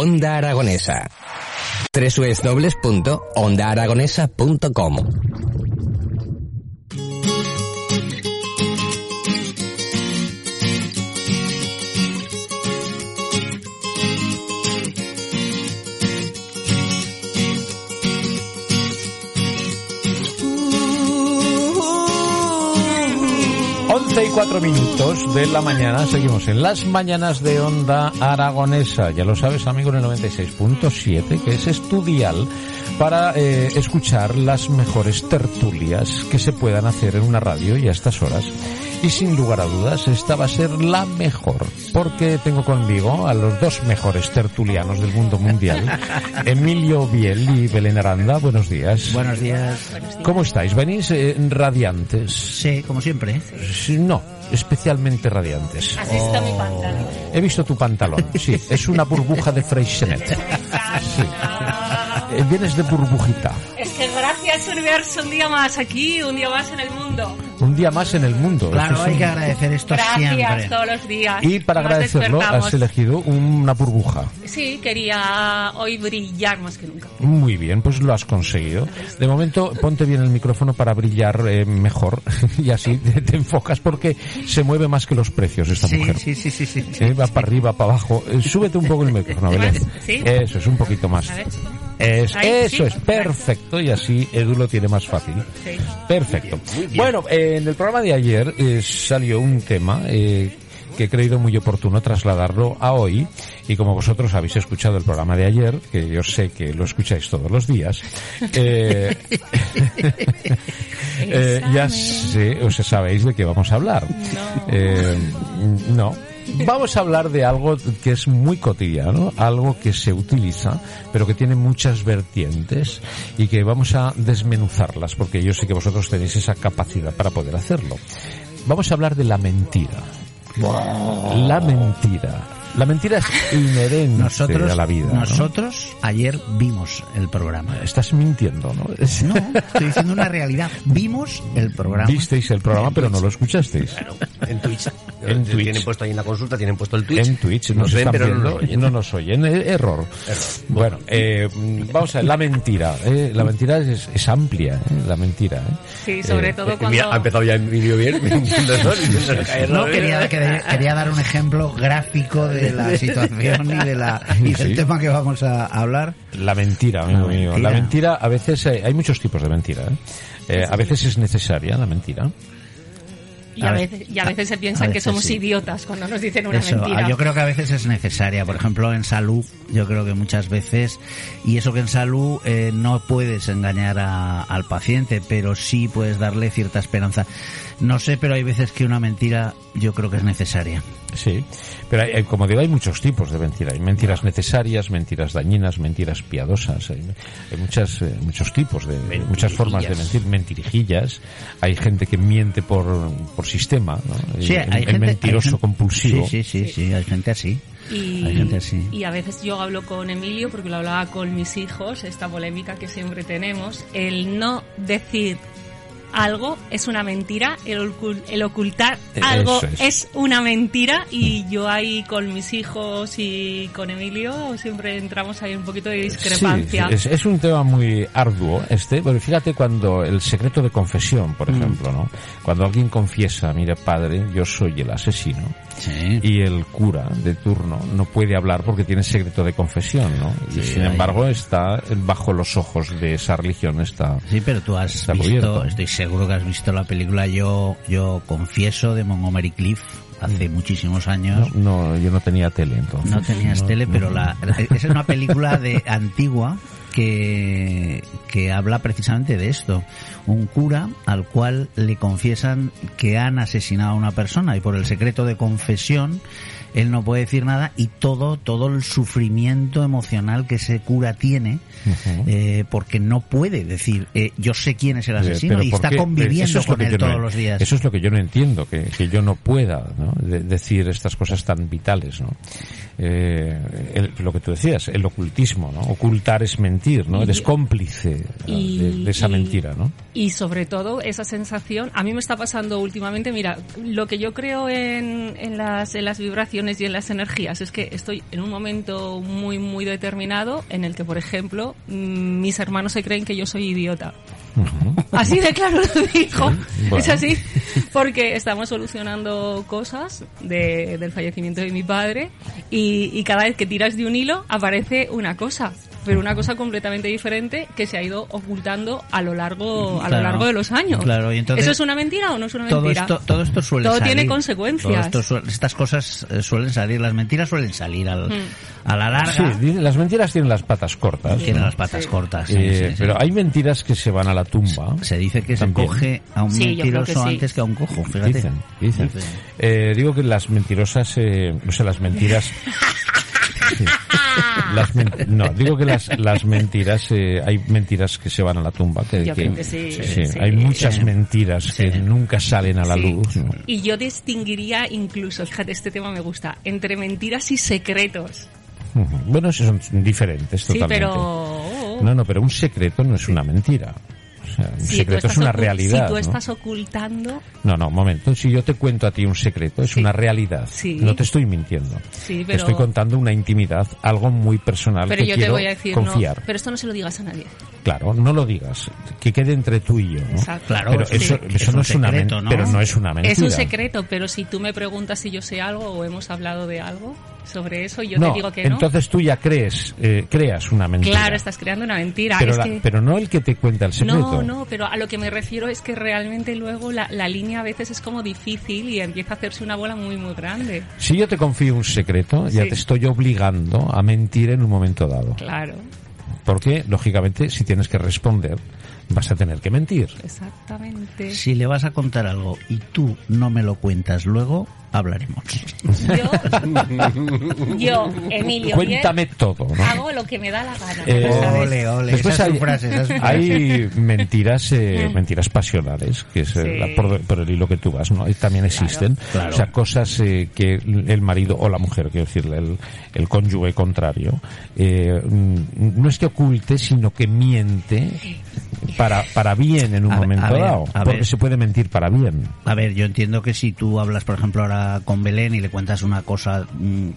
Onda Aragonesa. www.ondaaragonesa.com Once y cuatro minutos de la mañana, seguimos en las mañanas de Onda Aragonesa. Ya lo sabes, amigo, en el 96.7, que es estudial para eh, escuchar las mejores tertulias que se puedan hacer en una radio y a estas horas. Y sin lugar a dudas, esta va a ser la mejor, porque tengo conmigo a los dos mejores tertulianos del mundo mundial, Emilio Biel y Belén Aranda. Buenos días. Buenos días. ¿Cómo estáis? ¿Venís eh, radiantes? Sí, como siempre. Sí, No, especialmente radiantes. ¿Has visto mi pantalón? He visto tu pantalón, sí, es una burbuja de Freixenet. Sí. Eh, Vienes de burbujita. Es que gracias universo un día más aquí, un día más en el mundo. Un día más en el mundo. Claro, Eso es hay un- que agradecer esto Gracias siempre. todos los días. Y para Nos agradecerlo has elegido una burbuja. Sí, quería hoy brillar más que nunca. Muy bien, pues lo has conseguido. De momento, ponte bien el micrófono para brillar eh, mejor y así te, te enfocas porque se mueve más que los precios esta Sí, mujer. sí, sí, sí, sí. Eh, va para arriba, para abajo. Eh, súbete un poco el micrófono, Belén. ¿Sí? Eso es, un poquito más. A ver. Es- Ahí, eso ¿sí? es, perfecto. Y así Edu lo tiene más fácil. Sí. Perfecto. Bueno, eh, en el programa de ayer eh, salió un tema eh, que he creído muy oportuno trasladarlo a hoy. Y como vosotros habéis escuchado el programa de ayer, que yo sé que lo escucháis todos los días, eh, eh, ya sé, o sea, sabéis de qué vamos a hablar. Eh, no. Vamos a hablar de algo que es muy cotidiano, algo que se utiliza, pero que tiene muchas vertientes y que vamos a desmenuzarlas, porque yo sé que vosotros tenéis esa capacidad para poder hacerlo. Vamos a hablar de la mentira. La mentira. La mentira es inherente Nosotros, a la vida. ¿no? nosotros ayer vimos el programa. Estás mintiendo, ¿no? No, estoy diciendo una realidad. Vimos el programa. Visteis el programa, pero no lo escuchasteis. En Twitch. En Twitch. Tienen puesto ahí en la consulta, tienen puesto el Twitch. En Twitch nos, Nos ven, están pero no viendo, nos oyen. no nos oyen. Eh, Error. Bueno, eh, vamos a ver, la mentira. eh, la mentira es, es amplia, eh, la mentira. eh. Sí, sobre Eh, todo cuando... Mira, ha empezado ya el vídeo bien. mintiendo, ¿no? No, error. quería, quería, quería dar un ejemplo gráfico de la situación y, de la, y del Sí. tema que vamos a hablar. La mentira, amigo La mío. mentira. La mentira, a veces, eh, hay muchos tipos de mentira. eh. Eh, a veces es necesaria la mentira. Y a, veces, y a veces se piensan que somos sí. idiotas cuando nos dicen una Eso, mentira. yo creo que a veces es necesaria. Por ejemplo, en salud, yo creo que muchas veces, y eso que en salud eh, no puedes engañar a- al paciente, pero sí puedes darle cierta esperanza. No sé, pero hay veces que una mentira yo creo que es necesaria. Sí, pero hay- hay- como digo, hay muchos tipos de mentira. Hay mentiras necesarias, mentiras dañinas, mentiras piadosas. Hay, hay muchas, eh, muchos tipos de, muchas formas de mentir. Mentirijillas. Hay gente que miente por, por sistema. ¿no? Sí, el, hay el gente- mentiroso hay gente- compulsivo. Sí, sí, sí, sí, hay gente así. Y, Hay gente así. y a veces yo hablo con Emilio, porque lo hablaba con mis hijos, esta polémica que siempre tenemos, el no decir algo es una mentira, el, el ocultar algo es. es. una mentira y yo ahí con mis hijos y con Emilio siempre entramos ahí un poquito de discrepancia. Sí, es, es un tema muy arduo este, porque fíjate cuando el secreto de confesión, Mm. por ejemplo, ¿no? Cuando alguien confiesa, mire padre, yo soy el asesino, Sí. y el cura de turno no puede hablar porque tiene secreto de confesión, ¿no? Y sin embargo está bajo los ojos de esa religión, está... Sí, pero tú has visto, cubierto. estoy seguro que has visto la película Yo, yo confieso de Montgomery Cliff hace muchísimos años. No, yo no tenía tele entonces. No tenías No, tele, no. pero la, es una película de antigua que, que habla precisamente de esto. Un cura al cual le confiesan que han asesinado a una persona y por el secreto de confesión él no puede decir nada y todo, todo el sufrimiento emocional que ese cura tiene, eh, porque no puede decir, eh, yo sé quién es el asesino Pero y ¿por está qué? conviviendo es con él no- todos los días. Eso es lo que yo no entiendo, que, que yo no pueda ¿no? De- decir estas cosas tan vitales. ¿no? Eh, el- lo que tú decías, el ocultismo, ¿no? ocultar es mentir, ¿no? Y- eres cómplice y- de, de esa y- mentira. ¿no? Y sobre todo esa sensación, a mí me está pasando últimamente, mira, lo que yo creo en, en, las, en las vibraciones y en las energías es que estoy en un momento muy, muy determinado en el que, por ejemplo, mm, mis hermanos se creen que yo soy idiota. Así de claro lo dijo. Bueno. Es así. Porque estamos solucionando cosas de- del fallecimiento de mi padre y, y cada vez que tiras de un hilo aparece una cosa. Pero una cosa completamente diferente que se ha ido ocultando a lo largo, a Claro. lo largo de los años. Claro, y entonces- ¿Eso es una mentira o no es una todo mentira? esto, todo esto suele Todo salir. tiene consecuencias. Todo esto estas cosas eh, suelen salir, las mentiras suelen salir al, Hmm. a la larga. Sí, las mentiras tienen las patas cortas. Tienen ¿no? las patas cortas. sí, Eh, sí, sí. Pero hay mentiras que se van a la tumba. Se dice que También. se coge a un mentiroso antes que a un cojo, fíjate. Dicen, dicen. Dicen. Eh, digo que las mentirosas, eh, o sea, las mentiras. Sí. Las no, digo que las, las mentiras, eh, hay mentiras que se van a la tumba. Que, Yo creo que sí, sí, sí. Hay muchas Sí. mentiras que Sí. nunca salen a la Sí. luz. ¿no? Y yo distinguiría incluso, fíjate, este tema me gusta, entre mentiras y secretos. Bueno, esos son diferentes Sí, totalmente. pero... No, no, pero un secreto no es una mentira. Sea, un Si secreto es una realidad. Si tú ¿no? estás ocultando, No, no, un momento. Si yo te cuento a ti un secreto, es Sí. una realidad. Sí. No te estoy mintiendo. Sí, Te estoy contando una intimidad, algo muy personal pero que yo te quiero voy a decir, confiar. no, pero esto no se lo digas a nadie. Claro, no lo digas. Que quede entre tú y yo. ¿no? Exacto. Claro, Pero sí, eso, eso es no un es una secreto, ¿no? pero no es una mentira. Es un secreto, pero si tú me preguntas si yo sé algo o hemos hablado de algo sobre eso, yo no, te digo que no. entonces tú ya crees, eh, creas una mentira. Claro, estás creando una mentira. pero, es la- que- pero no el que te cuenta el secreto. No, no, pero a lo que me refiero es que realmente luego la, la línea a veces es como difícil y empieza a hacerse una bola muy, muy grande. Si yo te confío un secreto, ya te estoy obligando a mentir en un momento dado. Claro, Porque, lógicamente, si tienes que responder, vas a tener que mentir. exactamente. Si le vas a contar algo y tú no me lo cuentas luego, hablaremos. Yo, yo, Emilio, Cuéntame todo, ¿no? hago lo que me da la gana. Eh. Ole, ole, Después esa es hay, su frase, esa es su frase. hay mentiras, eh, mentiras pasionales, que es eh, Sí. la- por, por el hilo que tú vas, ¿no? Y también existen. claro. O sea, cosas eh, que el marido o la mujer, quiero decirle, el, el cónyuge contrario, eh, mm, no es que oculte, sino que miente para, para bien en un A momento ver, dado. porque ver. se puede mentir para bien. A ver, yo entiendo que si tú hablas, por ejemplo, ahora con Belén y le cuentas una cosa mm,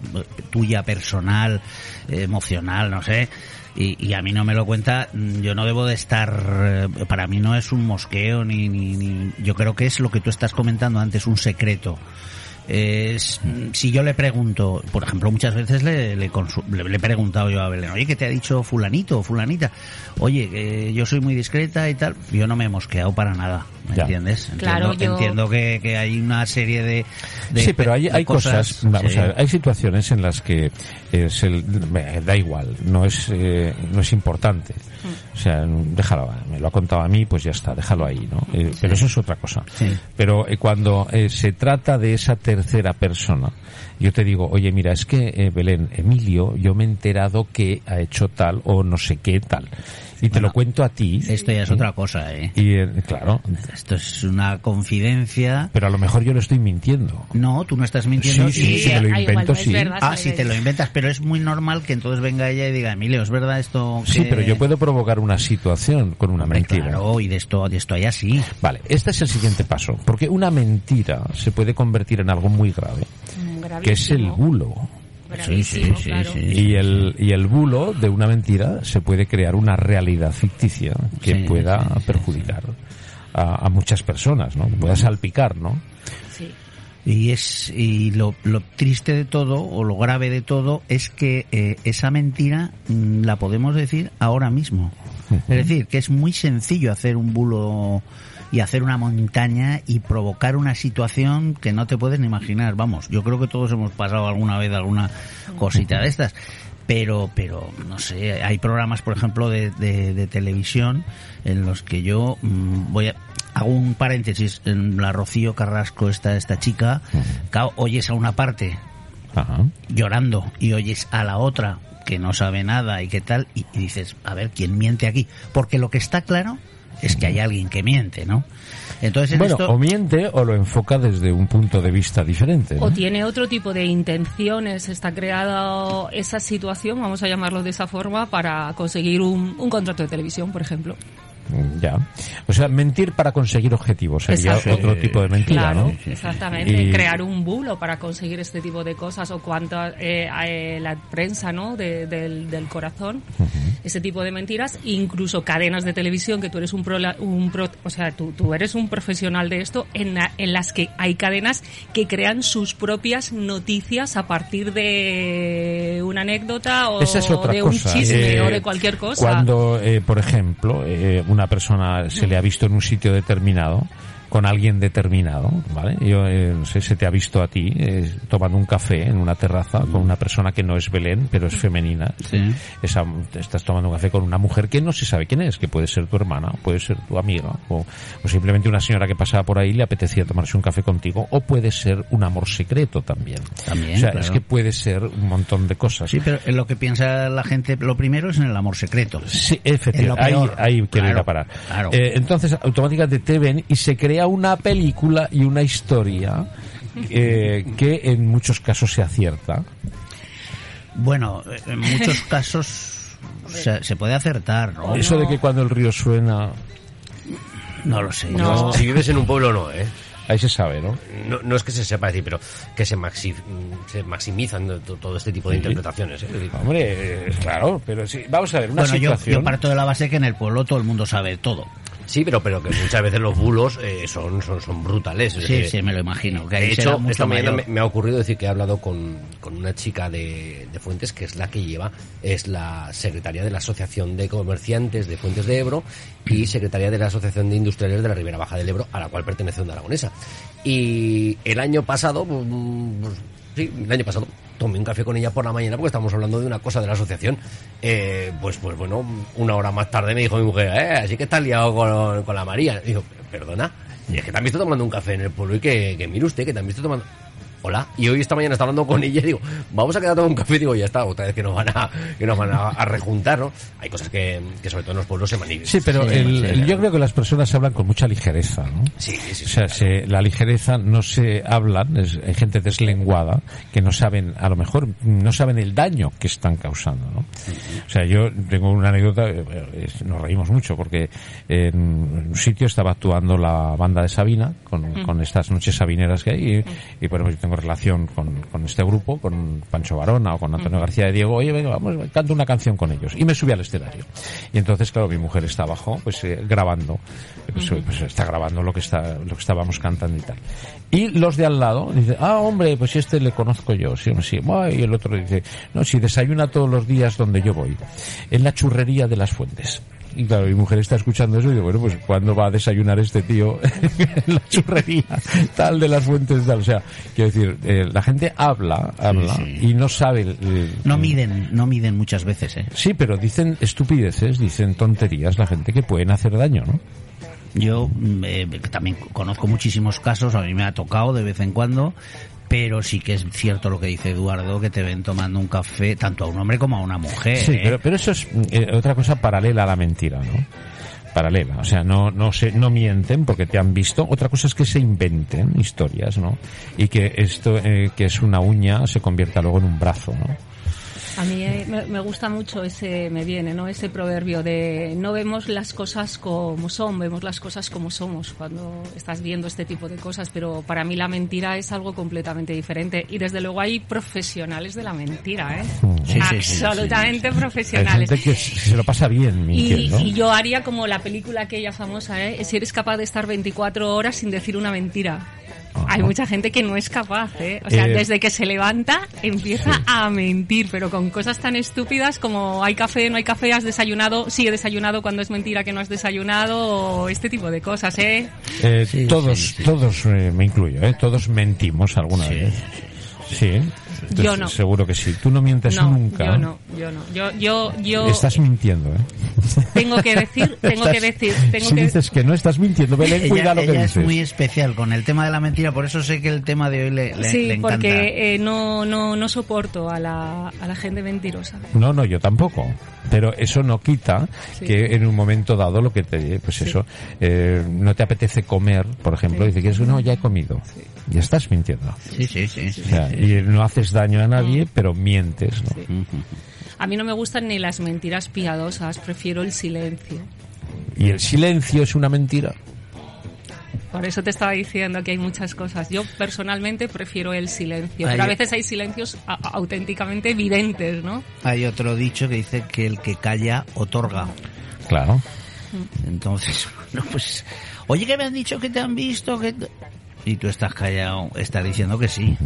tuya personal, eh, emocional, no sé, y, a mí no me lo cuenta, mm, yo no debo de estar, eh, para mí no es un mosqueo, ni, ni, ni- yo creo que es lo que tú estás comentando antes, un secreto. Es, mm, si yo le pregunto, por ejemplo, muchas veces le, le, consu- le- le he preguntado yo a Belén, oye, ¿qué te ha dicho fulanito o fulanita? Oye, que yo soy muy discreta y tal. Yo no me he mosqueado para nada, ¿me Ya. entiendes? Entiendo, Claro, yo- entiendo que, que hay una serie de... de- sí, pero hay, de hay cosas, vamos sí. a ver, hay situaciones en las que es el, me da igual, no es, eh, no es importante. O sea, déjalo, me lo ha contado a mí, pues ya está, déjalo ahí, ¿no? Eh, Pero eso es otra cosa. Sí. Pero eh, cuando eh, se trata de esa tercera persona, yo te digo, oye, mira, es que eh, Belén, Emilio, yo me he enterado que ha hecho tal o no sé qué tal. Y te Bueno, lo cuento a ti. Esto ya es otra cosa, ¿eh? Y eh, claro, Esto es una confidencia. pero a lo mejor yo lo estoy mintiendo. No, tú no estás mintiendo. Sí, sí, sí, me lo ah, igual invento, no es sí. verdad, Ah, si te lo inventas, pero es muy normal que entonces venga ella y diga, Emilio, ¿es verdad esto? Sí, que-" pero yo puedo provocar una situación con una Hombre, mentira. Claro, y de esto, de esto hay así. Vale, este es el siguiente paso, porque una mentira se puede convertir en algo muy grave, Mm, que es el gravísimo, bulo. Gravísimo, Sí, sí, sí, claro. sí. Y el, y el bulo de una mentira se puede crear una realidad ficticia que Sí, pueda sí, sí, perjudicar A, a muchas personas, ¿no? Que pueda salpicar, ¿no? Sí. Y es y lo, lo triste de todo o lo grave de todo es que eh, esa mentira mm, la podemos decir ahora mismo. Es decir, que es muy sencillo hacer un bulo y hacer una montaña y provocar una situación que no te puedes ni imaginar. Vamos, yo creo que todos hemos pasado alguna vez alguna cosita de estas. Pero, pero, no sé, hay programas, por ejemplo, de, de, de televisión en los que yo mm, voy a, hago un paréntesis en la Rocío Carrasco, esta, esta chica, claro, oyes a una parte Ajá. llorando y oyes a la otra que no sabe nada y qué tal y, y dices, a ver, ¿quién miente aquí? Porque lo que está claro es que hay alguien que miente, ¿no? Entonces en Bueno, esto... o miente o lo enfoca desde un punto de vista diferente. ¿no? O tiene otro tipo de intenciones, está creada esa situación, vamos a llamarlo de esa forma, para conseguir un, un contrato de televisión, por ejemplo. Mm, Ya. O sea, mentir para conseguir objetivos sería Exacto. otro tipo de mentira, Claro, ¿no? exactamente. Y- Crear un bulo para conseguir este tipo de cosas o cuanto eh, eh, la prensa, ¿no? De- del, del corazón, ese tipo de mentiras, incluso cadenas de televisión que tú eres un, prola- un pro- o sea, tú, tú eres un profesional de esto, en, la- en las que hay cadenas que crean sus propias noticias a partir de una anécdota o es de cosa. un chisme Eh, o de cualquier cosa. Cuando, eh, por ejemplo, eh, una persona se le ha visto en un sitio determinado con alguien determinado, ¿vale? Yo eh, no sé, se te ha visto a ti eh, tomando un café en una terraza con una persona que no es Belén, pero es femenina. Sí. Esa, estás tomando un café con una mujer que no se sabe quién es, que puede ser tu hermana, puede ser tu amiga, o, o simplemente una señora que pasaba por ahí y le apetecía tomarse un café contigo, o puede ser un amor secreto también. También, o sea, claro. es que puede ser un montón de cosas. Sí, pero en lo que piensa la gente, lo primero es en el amor secreto. Sí, efectivamente. Ahí, ahí quiero ir Claro, a parar. claro. Eh, entonces, automáticamente te ven y se crea una película y una historia eh, que en muchos casos se acierta. Bueno, eh, en muchos casos se, se puede acertar, ¿no? Eso de que cuando el río suena, No lo sé. No. Si vives en un pueblo, no, ¿eh? ahí se sabe, ¿no? No, no es que se sepa decir, pero que se, maxi- se maximizan to- todo este tipo de interpretaciones. ¿eh? Decir, Hombre, eh, claro, pero sí. Vamos a ver, una Bueno, yo, situación. yo parto de la base que en el pueblo todo el mundo sabe todo. Sí, pero, pero que muchas veces los bulos eh, son, son, son brutales. es Sí, sí, me lo imagino. Que De hecho, esta mañana me ha ocurrido decir que he hablado con, con una chica de, de Fuentes, que es la que lleva, es la secretaria de la Asociación de Comerciantes de Fuentes de Ebro y secretaria de la Asociación de Industriales de la Ribera Baja del Ebro, a la cual pertenece Onda Aragonesa. Y el año pasado, pues, pues, sí, el año pasado, tomé un café con ella por la mañana porque estábamos hablando de una cosa de la asociación. Eh, pues, pues bueno, una hora más tarde me dijo mi mujer, eh, así que estás liado con, con la María. Y digo, perdona, y es que te han tomando un café en el pueblo y que, que mire usted, que te han visto tomando... Hola, y hoy esta mañana estaba hablando con ella y digo, vamos a quedar a tomar un café y digo, ya está, otra vez que nos van a, que nos van a, a rejuntar, ¿no? Hay cosas que, que sobre todo en los pueblos se manifiestan. Sí, pero Sí, el- sí. yo creo que las personas hablan con mucha ligereza, ¿no? Sí, sí, sí, O sea, claro. se- la ligereza no se hablan, es- hay gente deslenguada que no saben, a lo mejor, no saben el daño que están causando, ¿no? O sea, yo tengo una anécdota, eh, es- nos reímos mucho porque en un sitio estaba actuando la banda de Sabina con, con estas noches sabineras que hay y, y bueno, yo tengo relación con, con este grupo, con Pancho Varona o con Antonio García de Diego, oye, venga, vamos, canto una canción con ellos. Y me subí al escenario. Y entonces, claro, mi mujer está abajo, pues eh, grabando, pues, pues, está grabando lo que está, lo que estábamos cantando y tal. Y los de al lado dicen, ah, hombre, pues este le conozco yo, sí, sí. Y el otro dice, no, si desayuna todos los días donde yo voy, en la churrería de las fuentes. Y claro, mi mujer está escuchando eso y dice, bueno, pues ¿cuándo va a desayunar este tío en la churrería tal de las fuentes tal? O sea, quiero decir, eh, la gente habla, habla sí. y no sabe... eh, No miden, no miden muchas veces, ¿eh? Sí, pero dicen estupideces, dicen tonterías la gente que pueden hacer daño, ¿no? Yo mm, eh, también conozco muchísimos casos, a mí me ha tocado de vez en cuando, pero sí que es cierto lo que dice Eduardo, que te ven tomando un café tanto a un hombre como a una mujer. Sí, ¿eh? pero, pero eso es eh, otra cosa paralela a la mentira, ¿no? Paralela, o sea, no no se no mienten porque te han visto. Otra cosa es que se inventen historias, ¿no? Y que esto eh, que es una uña se convierta luego en un brazo, ¿no? A mí eh, me, gusta mucho ese, me viene, ¿no? Ese proverbio de no vemos las cosas como son, vemos las cosas como somos cuando estás viendo este tipo de cosas, pero para mí la mentira es algo completamente diferente y desde luego hay profesionales de la mentira, ¿eh? Sí, sí, sí, sí. Absolutamente Hay profesionales. gente que se lo pasa bien, Y, ¿no? y yo haría como la película aquella famosa, ¿eh? Si eres capaz de estar 24 horas sin decir una mentira. Hay mucha gente que no es capaz, ¿eh? O sea, Eh, desde que se levanta empieza a mentir, pero con cosas tan estúpidas como hay café, no hay café, has desayunado, sí he desayunado cuando es mentira que no has desayunado, o este tipo de cosas, ¿eh? Eh, Sí, todos, sí, sí. todos, eh, me incluyo, ¿eh? Todos mentimos alguna Sí, vez. Sí. Entonces, Yo no. Seguro que sí. Tú no mientes no, nunca. yo ¿eh? no, yo no. Yo, yo, yo Estás mintiendo, ¿eh? tengo que decir, tengo que decir, tengo si que dices que no estás mintiendo, Belén, Ella, cuida lo que ella es dices. muy especial con el tema de la mentira, por eso sé que el tema de hoy le, le, sí, le encanta. porque eh, no, no, no soporto a la, a la gente mentirosa. No, no, yo tampoco. Pero eso no quita Sí. que en un momento dado lo que te, pues eso, eh, no te apetece comer, por ejemplo, y dices, no, ya he comido. Ya estás mintiendo. Sí, sí, sí. sí, O sea, sí. y no haces daño a nadie, pero mientes, ¿no? A mí no me gustan ni las mentiras piadosas, prefiero el silencio. Y el silencio es una mentira. Por eso te estaba diciendo que hay muchas cosas. Yo personalmente prefiero el silencio, Hay- pero a veces hay silencios auténticamente evidentes, ¿no? Hay otro dicho que dice que el que calla otorga. Claro. Entonces, bueno, pues, oye, que me han dicho que te han visto, que... te-". Y tú estás callado, estás diciendo que sí.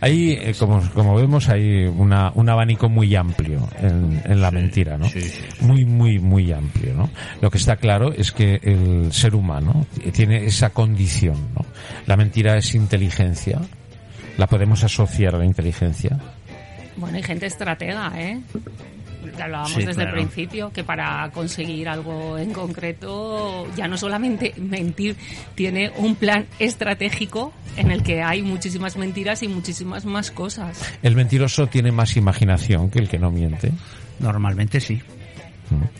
Ahí, eh, como, como vemos, hay una, un abanico muy amplio en, en la mentira, ¿no? sí, sí, Muy, muy, muy amplio, ¿no? Lo que está claro es que el ser humano tiene esa condición, ¿no? La mentira es inteligencia. La podemos asociar a la inteligencia. Bueno, hay gente estratega, ¿eh? Que hablábamos Sí, desde claro. el principio, que para conseguir algo en concreto, ya no solamente mentir, tiene un plan estratégico en el que hay muchísimas mentiras y muchísimas más cosas. El mentiroso tiene más imaginación que el que no miente. Normalmente sí.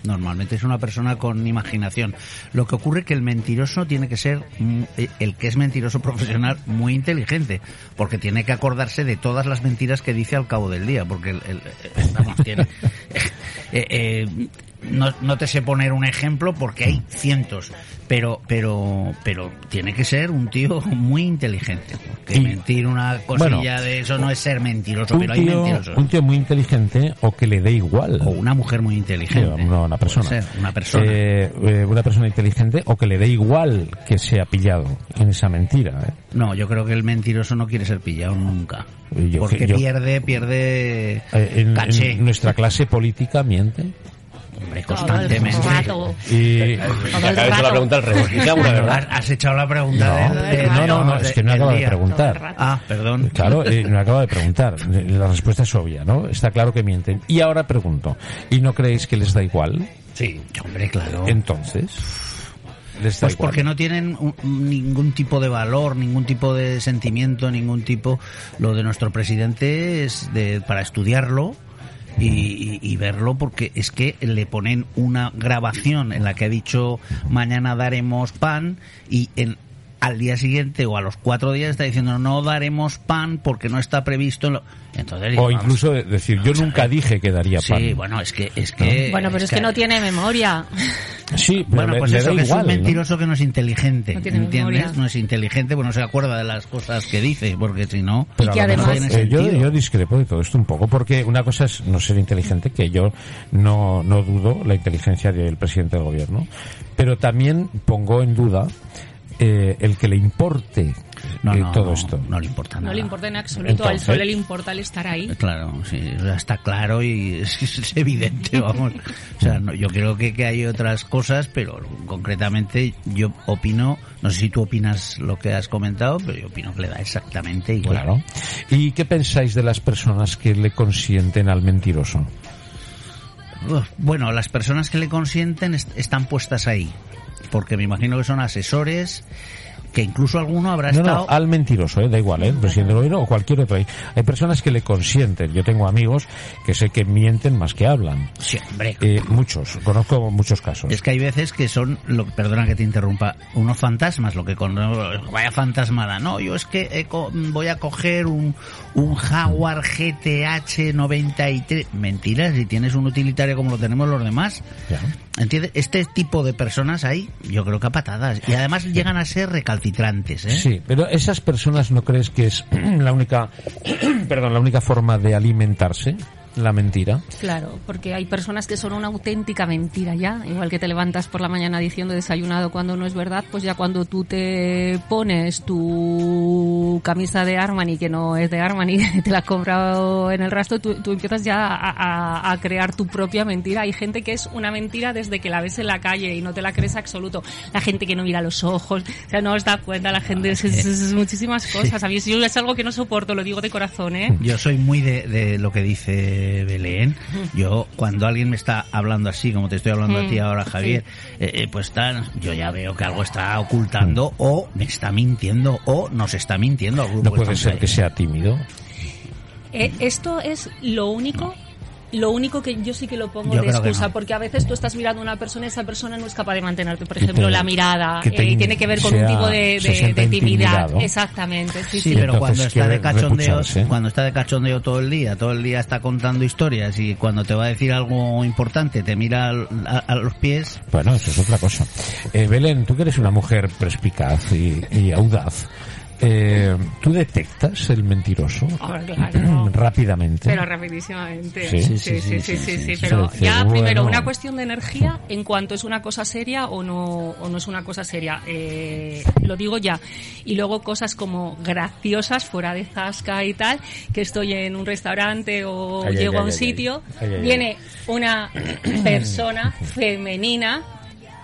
Normalmente es una persona con imaginación. Lo que ocurre es que el mentiroso tiene que ser, mm, eh, el que es mentiroso profesional, muy inteligente, porque tiene que acordarse de todas las mentiras que dice al cabo del día, porque el, el- vamos, tiene, eh, eh, no, no te sé poner un ejemplo porque hay cientos, pero, pero, pero tiene que ser un tío muy inteligente. Que Y- mentir una cosilla bueno, de eso no es ser mentiroso, Un pero hay tío, mentirosos. un tío muy inteligente o que le dé igual. O una mujer muy inteligente. No, una persona. Ser, una persona. Eh, eh, una persona inteligente o que le dé igual que sea pillado en esa mentira. ¿eh? No, yo creo que el mentiroso no quiere ser pillado nunca. Yo- porque yo- pierde, pierde en, caché. en nuestra clase política miente. Hombre, Todo el constantemente. rato. Y, Todo el Acaba de hacer la rato. pregunta al revés. Has, verdad. has echado la pregunta No, de- de- no, no, no, de- es que no del acabo de día. preguntar. Ah, perdón. Claro, eh, me acaba de preguntar. La respuesta es obvia, ¿no? Está claro que mienten. Y ahora pregunto, ¿y no creéis que les da igual? Sí. Hombre, claro. Entonces, Pues igual. porque no tienen un- ningún tipo de valor, ningún tipo de sentimiento, ningún tipo. Lo de nuestro presidente es de, para estudiarlo y, y- verlo porque es que le ponen una grabación en la que ha dicho mañana daremos pan y en al día siguiente o a los cuatro días está diciendo no daremos pan porque no está previsto en lo... entonces O incluso de- decir, yo nunca dije que daría pan. sí bueno es que es que Bueno, pero es que no tiene memoria. Sí, pero bueno, pues le eso, da que es un ¿no? mentiroso que no es inteligente, No tiene ¿entiendes? memoria. No es inteligente, pues no se acuerda de las cosas que dice, porque si no... Pero Y que además- eh, yo, yo discrepo de todo esto un poco, porque una cosa es no ser inteligente, que yo no, no dudo la inteligencia del presidente del gobierno, pero también pongo en duda eh, el que le importe No, eh, no, todo no, esto. No le importa nada. No le importa en absoluto. Entonces- Al sol le importa el estar ahí. Claro, sí, está claro y es, es evidente, vamos. O sea, no, yo creo que, que hay otras cosas, pero concretamente yo opino, no sé si tú opinas lo que has comentado, pero yo opino que le da exactamente igual. Claro. ¿Y qué pensáis de las personas que le consienten al mentiroso? Bueno, las personas que le consienten est- están puestas ahí, porque me imagino que son asesores, que incluso alguno habrá No, estado... no, al mentiroso, ¿eh? da igual, ¿eh? presidente del o cualquier otro. Hay, hay personas que le consienten. Yo tengo amigos que sé que mienten más que hablan. Sí, hombre, Eh, muchos, conozco muchos casos. Es que hay veces que son, lo, perdona que te interrumpa, unos fantasmas, lo que con vaya fantasmada. No, yo es que he co- voy a coger un, un Jaguar GTH 93. Mentiras, si tienes un utilitario como lo tenemos los demás. Ya. ¿Entiendes? Este tipo de personas ahí, yo creo que a patadas. Y además llegan a ser recalcitrantes, ¿eh? Sí, pero esas personas no crees que es la única, perdón, la única forma de alimentarse. La mentira. Claro, porque hay personas que son una auténtica mentira ya, igual que te levantas por la mañana diciendo desayunado cuando no es verdad, pues ya cuando tú te pones tu camisa de Armani, que no es de Armani, te la has comprado en el rastro, tú, tú empiezas ya a, a- a crear tu propia mentira. Hay gente que es una mentira desde que la ves en la calle y no te la crees absoluto. La gente que no mira los ojos, o sea, no os da cuenta, la gente es, es- es muchísimas cosas. A mí yo es algo que no soporto, lo digo de corazón, ¿eh? Yo soy muy de, de lo que dice Belén. Yo, cuando alguien me está hablando así, como te estoy hablando a ti ahora, Javier, eh, eh, pues tan, yo ya veo que algo está ocultando o me está mintiendo o nos está mintiendo al grupo. No puede ser que sea tímido. Eh, esto es lo único lo único que yo sí que lo pongo Yo de excusa, no. porque a veces tú estás mirando a una persona y esa persona no es capaz de mantenerte. Por ejemplo, te- la mirada que eh, in- tiene que ver con un tipo de, de- timidez. Exactamente, sí, Sí, sí. pero cuando está de cachondeo, cuando está de cachondeo todo el día, todo el día está contando historias y cuando te va a decir algo importante te mira a, a los pies, Bueno, eso es otra cosa. Eh, Belén, tú que eres una mujer perspicaz y, y audaz, eh, ¿tú detectas el mentiroso Ah, claro. rápidamente? Pero rapidísimamente. Sí. Sí, Sí, sí, sí, sí, sí, sí. Pero ya bueno. primero una cuestión de energía en cuanto es una cosa seria o no o no es una cosa seria. Eh, lo digo ya. Y luego cosas como graciosas fuera de zasca y tal, que estoy en un restaurante o Ay, llego ay, a un ay, sitio, viene una persona femenina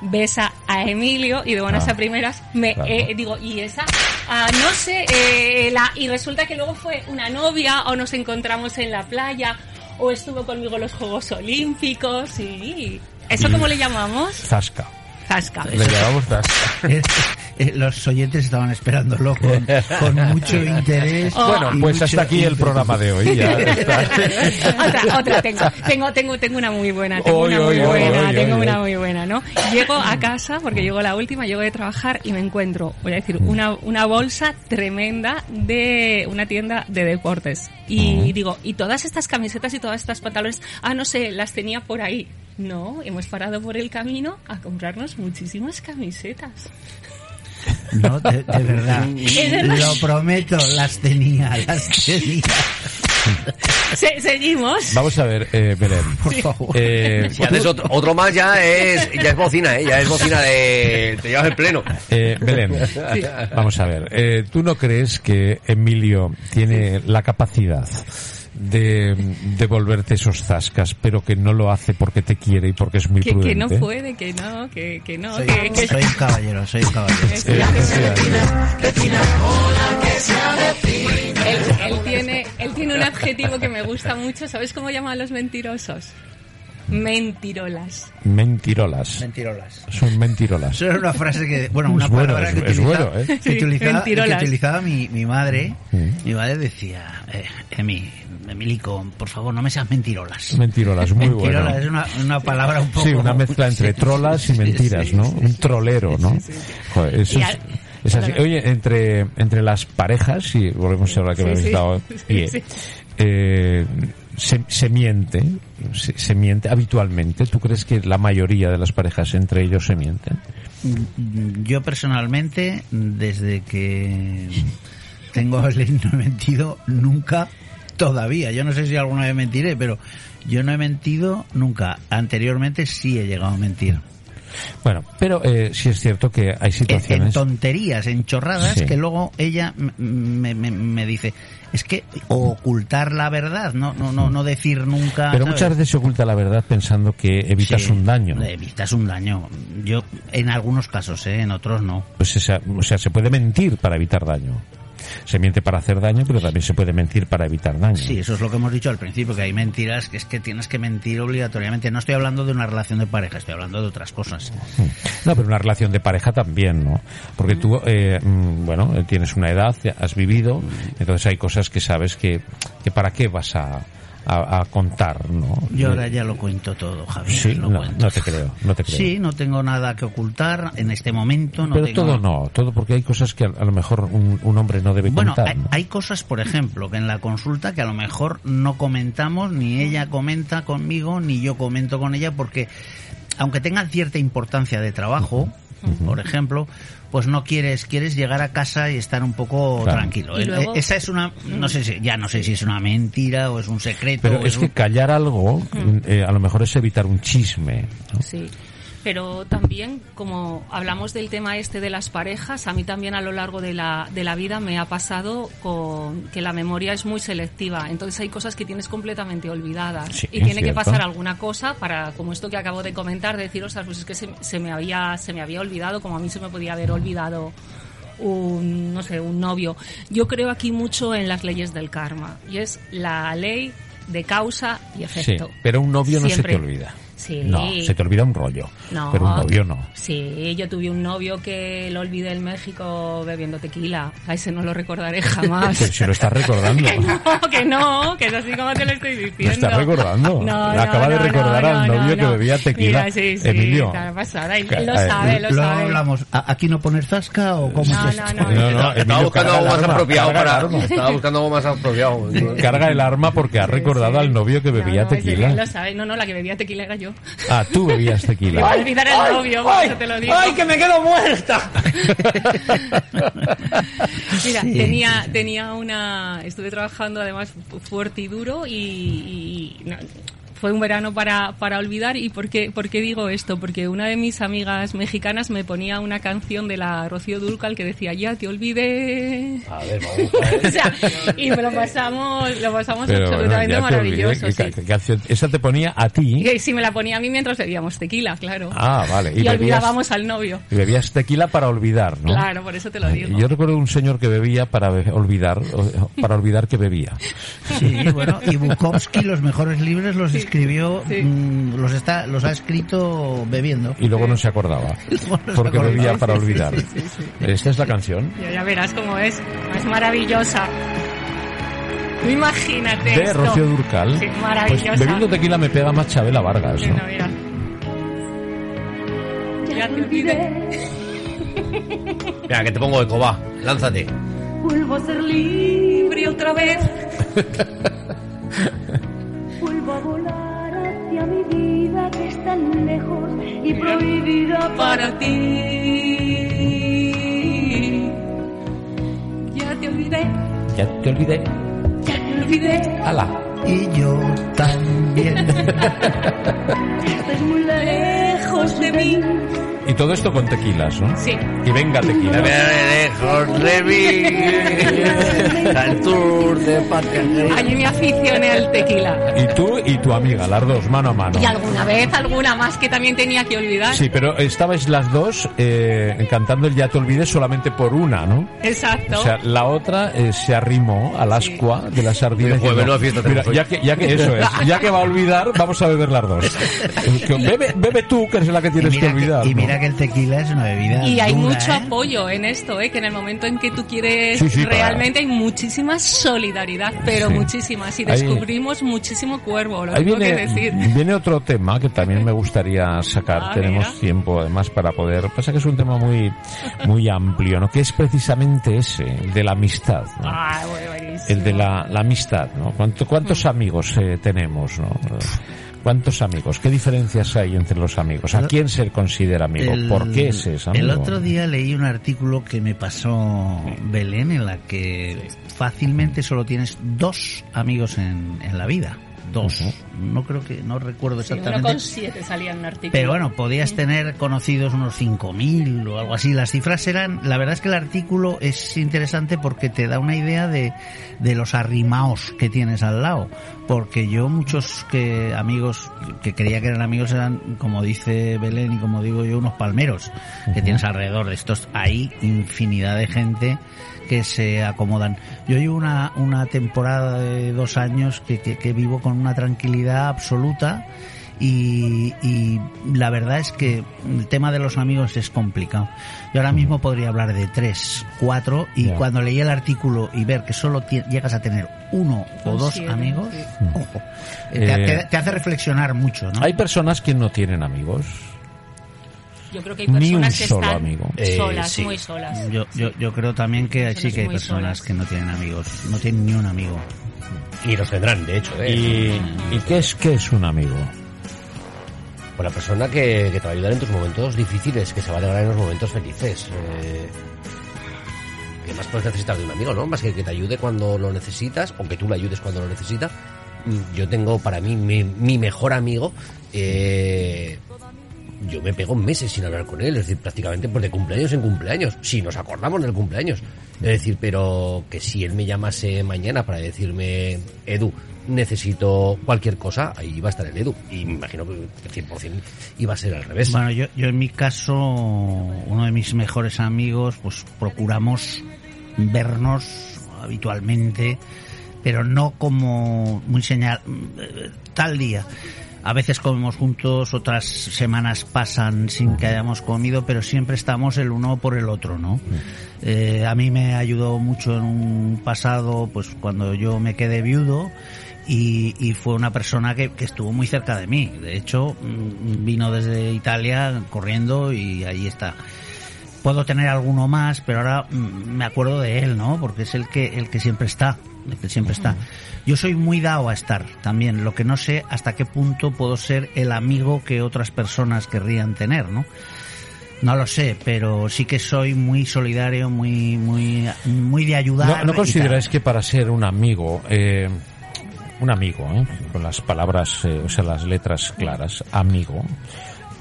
besa a Emilio y de buenas Ah, a primeras me claro. eh, digo y esa Ah, no sé eh, la y resulta que luego fue una novia o nos encontramos en la playa o estuvo conmigo en los Juegos Olímpicos y eso cómo le llamamos Zasca. Zasca Le llamamos zasca. eh, los oyentes estaban esperándolo con, con mucho interés. Oh. Bueno, pues mucho hasta aquí el programa de hoy. Ya otra, otra tengo, tengo, tengo, tengo una muy buena, tengo Oy, una muy oy, buena, oy, tengo oy, una oy. muy buena, ¿no? Llego a casa, porque llego la última, llego de trabajar y me encuentro, voy a decir, una, una bolsa tremenda de una tienda de deportes. Y digo, y todas estas camisetas y todas estas pantalones, ah, no sé, las tenía por ahí. No, hemos parado por el camino a comprarnos muchísimas camisetas. No, de, de verdad. Lo prometo, las tenía, las tenía. Se- seguimos. Vamos a ver, eh, Belén. Por favor. Eh, Si haces otro, otro más ya es, ya es bocina, ¿eh? Ya es bocina de... Te llevas el pleno. eh, Belén, vamos a ver. eh, ¿Tú no crees que Emilio tiene la capacidad de devolverte esos zascas, pero que no lo hace porque te quiere y porque es muy Que, que prudente? no puede, que no, que, que no, Soy, que, que- soy un caballero, soy un caballero. Eh, Él, él tiene, él tiene un adjetivo que me gusta mucho. ¿Sabes cómo llaman a los mentirosos? Mentirolas. Mentirolas. Mentirolas. Son mentirolas. Eso era una frase que, bueno, una Es bueno, palabra es- que es utilizaba, bueno, ¿eh? que Sí, utilizaba, que utilizaba mi, mi madre. Mm. Mi madre decía, eh, Emi, Emilico, por favor, no me seas mentirolas. Mentirolas, muy Mentirola bueno. es una, una palabra un poco... Sí, una mezcla entre trolas y Sí, mentiras, sí, ¿no? sí, Un sí. trolero, ¿no? Joder, eso Y es, así. Oye, entre, entre las parejas, y volvemos a la que Sí, me habéis sí. dado pie, Sí. eh, se, se miente, se, se miente habitualmente. ¿Tú crees que la mayoría de las parejas entre ellos se mienten? Yo personalmente, desde que tengo he mentido nunca todavía. Yo no sé si alguna vez mentiré, pero yo no he mentido nunca. Anteriormente sí he llegado a mentir. Bueno, pero eh, sí es cierto que hay En, en situaciones... tonterías, en chorradas, Sí. que luego ella me, me- me dice, es que ocultar la verdad, no, no, no, no decir nunca. Pero ¿sabes? muchas veces se oculta la verdad pensando que evitas Sí, un daño. Evitas un daño. Yo, en algunos casos, ¿eh? en otros no. Pues esa- o sea, se puede mentir para evitar daño. Se miente para hacer daño, pero también se puede mentir para evitar daño. Sí, eso es lo que hemos dicho al principio, que hay mentiras, que es que tienes que mentir obligatoriamente. No estoy hablando de una relación de pareja, estoy hablando de otras cosas. No, pero una relación de pareja también, ¿no? Porque tú, eh, mm, bueno, tienes una edad, has vivido, entonces hay cosas que sabes que, que para qué vas a, a, a contar, ¿no? Yo ahora ya lo cuento todo, Javier. Sí, lo no, no te creo, no te creo. Sí, no tengo nada que ocultar en este momento. No pero tengo... todo no, todo porque hay cosas que a, lo mejor un, un hombre no debe Bueno, contar. hay, ¿no? hay cosas, por ejemplo, que en la consulta que a lo mejor no comentamos, ni ella comenta conmigo, ni yo comento con ella, porque aunque tengan cierta importancia de trabajo, por ejemplo, pues no quieres, quieres llegar a casa y estar un poco Claro. tranquilo. Luego- Esa es una, no sé si, ya no sé si es una mentira o es un secreto. Pero o es que un- callar algo, eh, a lo mejor es evitar un chisme. ¿no? Sí. Pero también, como hablamos del tema este de las parejas, a mí también a lo largo de la, de la vida me ha pasado con que la memoria es muy selectiva. Entonces hay cosas que tienes completamente olvidadas. Sí, y tiene que pasar alguna cosa para, como esto que acabo de comentar, de decir, ostras, pues es que se, se me había, se me había olvidado, como a mí se me podía haber olvidado un, no sé, un novio. Yo creo aquí mucho en las leyes del karma. Y es la ley de causa y Sí, efecto. pero un novio no se te olvida. Sí. No, se te olvida un rollo. No. Pero un novio no. Sí, yo tuve un novio que lo olvidé en México bebiendo tequila. A ese no lo recordaré jamás. Pero si lo estás recordando. que no, que no, que es así como te lo estoy diciendo. Lo estás recordando. No, acaba no, de recordar no, al no, novio no. que bebía tequila. Mira, sí, sí, Emilio. está pasada. Y Que- Lo eh, sabe, lo Luego sabe. hablamos, ¿a- ¿aquí no poner zasca o cómo No, es no, esto? no. No, no, Estaba buscando algo más arma, apropiado para. arma. Estaba buscando algo más apropiado. Carga el arma porque ha recordado al novio que bebía No, no, ese tequila. lo sabe. No, no, la que bebía tequila era yo. Ah, tú bebías tequila. va a olvidar el novio, por eso te lo digo. ¡Ay, que me quedo muerta! Mira, Sí, tenía, tenía una. Estuve trabajando además fu- fuerte y duro y. y no, fue un verano para, para olvidar. ¿Y por qué, por qué digo esto? Porque una de mis amigas mexicanas me ponía una canción de la Rocío Dúrcal que decía, ya te olvidé. A ver, vamos a ver. o sea, y me lo pasamos, lo pasamos Pero bueno, absolutamente olvidé maravilloso. sí. que- que esa te ponía a ti. Y sí, me la ponía a mí mientras bebíamos tequila, claro. Ah, vale. y bebías- olvidábamos al novio. y bebías tequila para olvidar, ¿no? Claro, por eso te lo digo. Yo recuerdo un señor que bebía para be- olvidar, para olvidar que bebía. Sí, bueno, y Bukowski los mejores libros los escribió, sí. mm, los está, los ha escrito bebiendo. Y luego no se acordaba. No Porque acordaba. bebía para olvidar. sí, sí, sí. Esta es la canción Ya, ya verás cómo es. Es maravillosa. Imagínate de esto. Rocío Durcal. Sí, Pues maravillosa. bebiendo tequila me pega más Chabela Vargas, ¿no? Mira, mira. Ya te olvidé. Mira, que te pongo eco, va. Lánzate. Vuelvo a ser libre otra vez. Vuelvo a volar hacia mi vida que es tan lejos y prohibida Para ti. Ya te olvidé. Ya te olvidé. Ya te olvidé. ¡Hala! Y yo también. Estás muy lejos de mí. Y todo esto con tequilas, ¿no? Sí. Y venga tequila. lejos de mí. Al tour de. Allí me aficioné al tequila. Y tú y tu amiga, las dos, mano a mano. Y alguna vez, alguna más que también tenía que olvidar. Sí, pero estabais las dos eh, cantando el Ya te olvides solamente por una, ¿no? Exacto. O sea, la otra eh, se arrimó al ascua de la sardina. Oye, joder, diciendo, menuda fiesta Mira, tenemos hoy". ya que, ya que eso es, ya que va a olvidar, vamos a beber las dos. Bebe, bebe tú, que eres la que tienes que mira olvidar. que, y ¿no? Que el tequila es una bebida. Y hay dura, mucho ¿eh? apoyo en esto, ¿eh? que en el momento en que tú quieres Sí, sí, para- realmente hay muchísima solidaridad, pero Sí. muchísimas. Y Ahí- descubrimos muchísimo cuervo, lo Ahí tengo viene, que decir. viene otro tema que también me gustaría sacar. Ah, Tenemos mira. tiempo además para poder. Pasa que es un tema muy, muy amplio, ¿no? Que es precisamente ese, el de la amistad. ¿no? Ah, bueno. El de la, la amistad, ¿no? ¿Cuánto- ¿Cuántos amigos eh, tenemos, no? ¿Cuántos amigos? ¿Qué diferencias hay entre los amigos? ¿A quién se considera amigo? El- ¿Por qué se es amigo? El otro día leí un artículo que me pasó Belén en la que fácilmente solo tienes dos amigos en, en la vida. Dos. No creo que, no recuerdo Sí, exactamente. con siete salía en un artículo. Pero bueno, podías tener conocidos unos 5.000 o algo así. Las cifras eran, la verdad es que el artículo es interesante porque te da una idea de, de los arrimaos que tienes al lado. Porque yo muchos que amigos que creía que eran amigos eran, como dice Belén y como digo yo, unos palmeros que tienes alrededor de estos. Hay infinidad de gente que se acomodan. Yo llevo una, una temporada de dos años que, que, que vivo con una tranquilidad absoluta y, y la verdad es que el tema de los amigos es complicado. Yo ahora mismo podría hablar de tres, cuatro y cuando leí el artículo y ver que solo llegas a tener uno o dos amigos, sí. ojo, eh, te, Eh, te- te hace reflexionar mucho, ¿no? Hay personas que no tienen amigos. Yo creo que hay Ni un personas que solo están amigo. Eh, solas, sí. muy solas. Yo, yo, yo creo también que Personas sí que hay personas solas. que no tienen amigos, no tienen ni un amigo. Y los tendrán, de hecho. ¿eh? ¿Y, y qué, es, qué es un amigo? Con la persona que, que te va a ayudar en tus momentos difíciles, que se va a alegrar en los momentos felices. Eh, ¿Qué más puedes necesitar de un amigo, no? Más que que te ayude cuando lo necesitas, o que tú le ayudes cuando lo necesitas. Yo tengo para mí mi, mi mejor amigo, eh, yo me pego meses sin hablar con él, es decir, prácticamente pues de cumpleaños en cumpleaños, si nos acordamos del cumpleaños. Es decir, pero que si él me llamase mañana para decirme, Edu, necesito cualquier cosa, ahí va a estar el Edu. Y me imagino que 100% iba a ser al revés. Bueno, yo, yo en mi caso, uno de mis mejores amigos, pues procuramos vernos habitualmente, pero no como muy señal, eh, tal día. A veces comemos juntos, otras semanas pasan sin que hayamos comido, pero siempre estamos el uno por el otro, ¿no? Eh, a mí me ayudó mucho en un pasado, pues cuando yo me quedé viudo, y, y fue una persona que, que estuvo muy cerca de mí. De hecho, mm, vino desde Italia corriendo y ahí está. Puedo tener alguno más, pero ahora mm, me acuerdo de él, ¿no? Porque es el que el que siempre está, que siempre está. Yo soy muy dado a estar también. Lo que no sé hasta qué punto puedo ser el amigo que otras personas querrían tener, ¿no? No lo sé, pero sí que soy muy solidario, muy muy muy de ayudar. ¿No, no consideráis que para ser un amigo, eh, un amigo, eh, con las palabras, eh, o sea, las letras claras, amigo,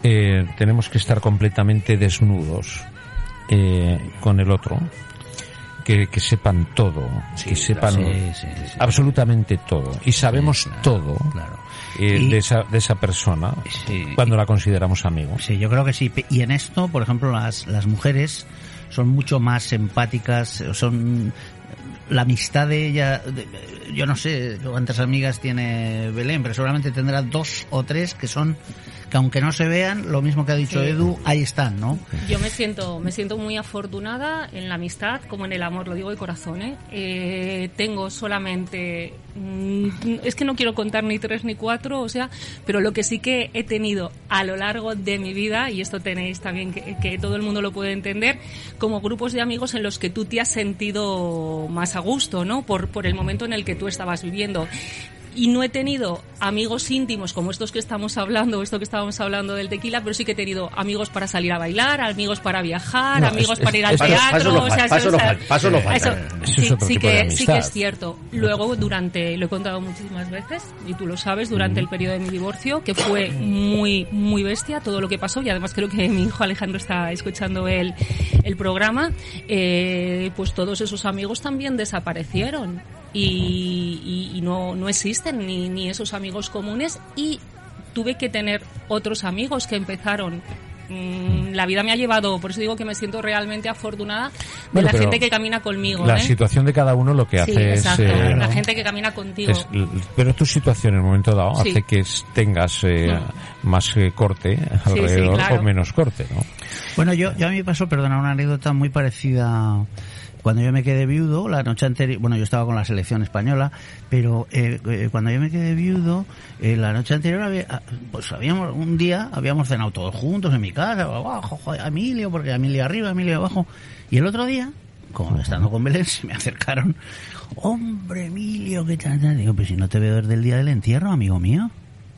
eh, tenemos que estar completamente desnudos eh, con el otro? Que, que sepan todo, que sepan Sí, sí, sí. absolutamente todo. Y sabemos claro, todo claro. eh, Y- de, esa, de esa persona cuando la consideramos amigo. Sí, yo creo que sí. Y en esto, por ejemplo, las, las mujeres son mucho más empáticas, son la amistad de ella, de- yo no sé cuántas amigas tiene Belén, pero seguramente tendrá dos o tres que son, que aunque no se vean, lo mismo que ha dicho Sí. Edu, ahí están, ¿no? Yo me siento, me siento muy afortunada en la amistad como en el amor, lo digo de corazón. ¿eh? Eh, tengo solamente, mm, es que no quiero contar ni tres ni cuatro, o sea, pero lo que sí que he tenido a lo largo de mi vida, y esto tenéis también que, que todo el mundo lo puede entender, como grupos de amigos en los que tú te has sentido más a gusto, ¿no? Por, por el momento en el que tú estabas viviendo y no he tenido amigos íntimos como estos que estamos hablando, esto que estábamos hablando del tequila, pero sí que he tenido amigos para salir a bailar, amigos para viajar, No, amigos es- para ir al teatro, paso no o sea, fal- paso no o sea, fal- paso no falta. sí, sí que sí que es cierto. Luego durante, lo he contado muchísimas veces y tú lo sabes, durante el periodo de mi divorcio, que fue muy muy bestia todo lo que pasó y además creo que mi hijo Alejandro está escuchando el el programa, eh, pues todos esos amigos también desaparecieron y, y- y no, no existen ni, ni esos amigos comunes y tuve que tener otros amigos que empezaron. Mm, La vida me ha llevado, por eso digo que me siento realmente afortunada de Bueno, la pero gente que camina conmigo. La ¿eh? situación de cada uno lo que Sí, hace exacto. es... eh, La gente que camina contigo. Es- pero tu situación en un momento dado Sí. hace que es- tengas eh, Mm. más eh, corte alrededor claro. o menos corte, ¿no? Bueno, yo, yo a mí me pasó, perdona, una anécdota muy parecida. Cuando yo me quedé viudo, la noche anterior, bueno, yo estaba con la selección española, pero eh, eh, cuando yo me quedé viudo, eh, la noche anterior, había, ah, pues habíamos, un día habíamos cenado todos juntos en mi casa, abajo, joder, Emilio, porque Emilio arriba, Emilio abajo. Y el otro día, como estando con Belén, se me acercaron, hombre, Emilio, ¿qué tal? tal?". Digo, pues si no te veo desde el día del entierro, amigo mío.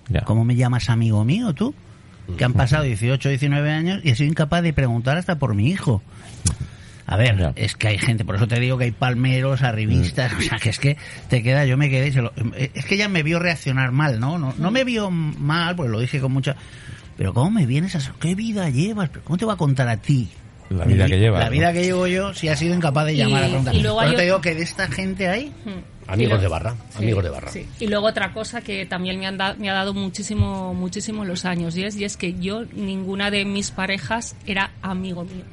Ya. ¿Cómo me llamas amigo mío tú? Que han pasado 18, 19 años y he sido incapaz de preguntar hasta por mi hijo. A ver, es que hay gente, por eso te digo que hay palmeros, arribistas, o sea, que es que te queda, yo me quedé, y se lo- es que ella me vio reaccionar mal, ¿no? No, no me vio mal, pues lo dije con mucha... Pero ¿cómo me vienes a... ¿Qué vida llevas? ¿Pero ¿Cómo te va a contar a ti? La vida vi- que llevas, La ¿no? vida que llevo yo, si ha sido incapaz de Y- llamar a preguntar. y luego te digo que de esta gente hay... Mm. Amigos Y de barra, sí, amigos de barra. sí. Y luego otra cosa que también me, han da- me ha dado muchísimo, muchísimo los años y es, y es que yo, ninguna de mis parejas era amigo mío.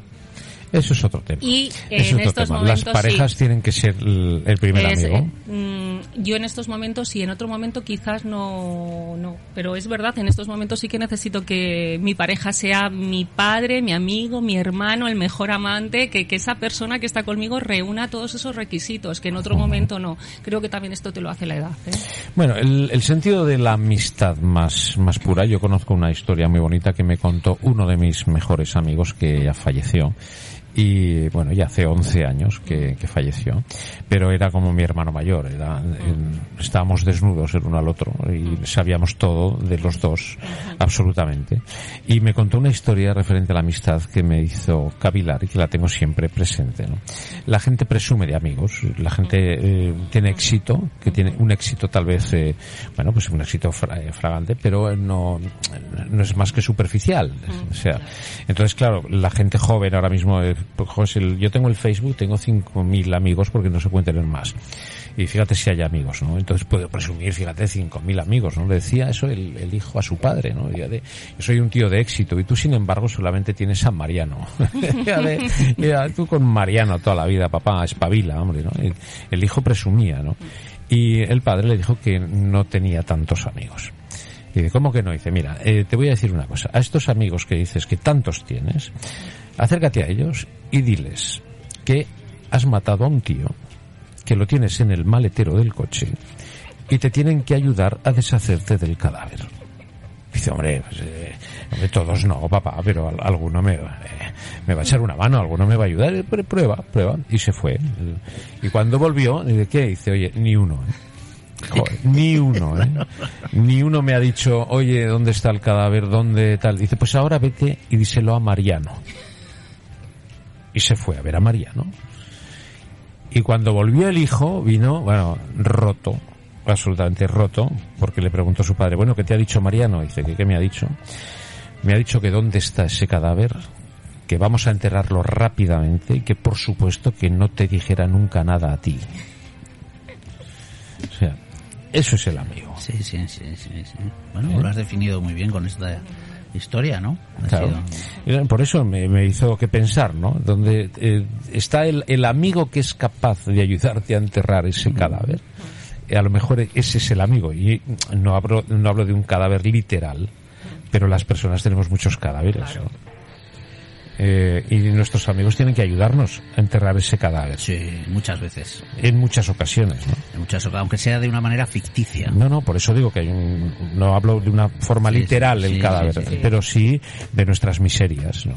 Eso es otro tema. Y Eso en es otro estos tema. momentos Las parejas sí. tienen que ser el, el primer Es, amigo. eh, mm, yo en estos momentos sí, en otro momento quizás no, no. Pero es verdad, en estos momentos sí que necesito que mi pareja sea mi padre, mi amigo, mi hermano, el mejor amante, que, que esa persona que está conmigo reúna todos esos requisitos, que en otro momento no. Creo que también esto te lo hace la edad. ¿eh? Bueno, el, el sentido de la amistad más, más pura, yo conozco una historia muy bonita que me contó uno de mis mejores amigos que ya falleció. Y bueno, ya hace 11 años que, que falleció, pero era como mi hermano mayor, era, estábamos desnudos el uno al otro y sabíamos todo de los dos, absolutamente. Y me contó una historia referente a la amistad que me hizo cavilar y que la tengo siempre presente. ¿no? La gente presume de amigos, la gente eh, tiene éxito, que tiene un éxito tal vez, eh, bueno, pues un éxito fra- eh, fragante, pero no, no es más que superficial. O sea, entonces claro, la gente joven ahora mismo, eh, pues, jo, si el- yo tengo el Facebook, tengo 5.000 amigos porque no se pueden tener más. Y fíjate si hay amigos, ¿no? Entonces puedo presumir, fíjate, 5.000 amigos, ¿no? Le decía eso el, el hijo a su padre, ¿no? De, yo soy un tío de éxito y tú, sin embargo, solamente tienes a Mariano. De, ya, tú con Mariano toda la vida, papá, espabila, hombre, ¿no? El, el hijo presumía, ¿no? Y el padre le dijo que no tenía tantos amigos. Y dice, ¿cómo que no? Dice, mira, eh, te voy a decir una cosa. A estos amigos que dices que tantos tienes, acércate a ellos y diles que has matado a un tío, que lo tienes en el maletero del coche y te tienen que ayudar a deshacerte del cadáver. Dice, hombre, pues, eh, hombre, todos no, papá, pero al- alguno me, va- eh, me va a echar una mano, alguno me va a ayudar. Eh, pr- Prueba, prueba. Y se fue. Y cuando volvió, dice, ¿qué? Dice, oye, ni uno, ¿eh? Joder, ni uno, ¿eh? Ni uno me ha dicho, oye, ¿dónde está el cadáver? ¿Dónde tal? Dice, pues ahora vete y díselo a Mariano. Y se fue a ver a Mariano. Y cuando volvió el hijo, vino, bueno, roto, absolutamente roto, porque le preguntó a su padre, bueno, ¿qué te ha dicho Mariano? Dice, ¿qué, qué me ha dicho? Me ha dicho que dónde está ese cadáver, que vamos a enterrarlo rápidamente y que por supuesto que no te dijera nunca nada a ti. O sea, eso es el amigo. Sí, sí, sí, sí, sí. Bueno, lo has definido muy bien con esta historia, ¿no? Claro. Por eso me, me hizo que pensar, ¿no? Donde eh, está el, el amigo que es capaz de ayudarte a enterrar ese cadáver. Eh, a lo mejor ese es el amigo. Y no hablo, no hablo de un cadáver literal, pero las personas tenemos muchos cadáveres, ¿no? Eh, y nuestros amigos tienen que ayudarnos a enterrar ese cadáver. Sí, muchas veces. En muchas ocasiones, ¿no? En muchas aunque sea de una manera ficticia. No, no, por eso digo que hay un, no hablo de una forma Sí, literal sí, el sí, cadáver, pero sí de nuestras miserias, ¿no?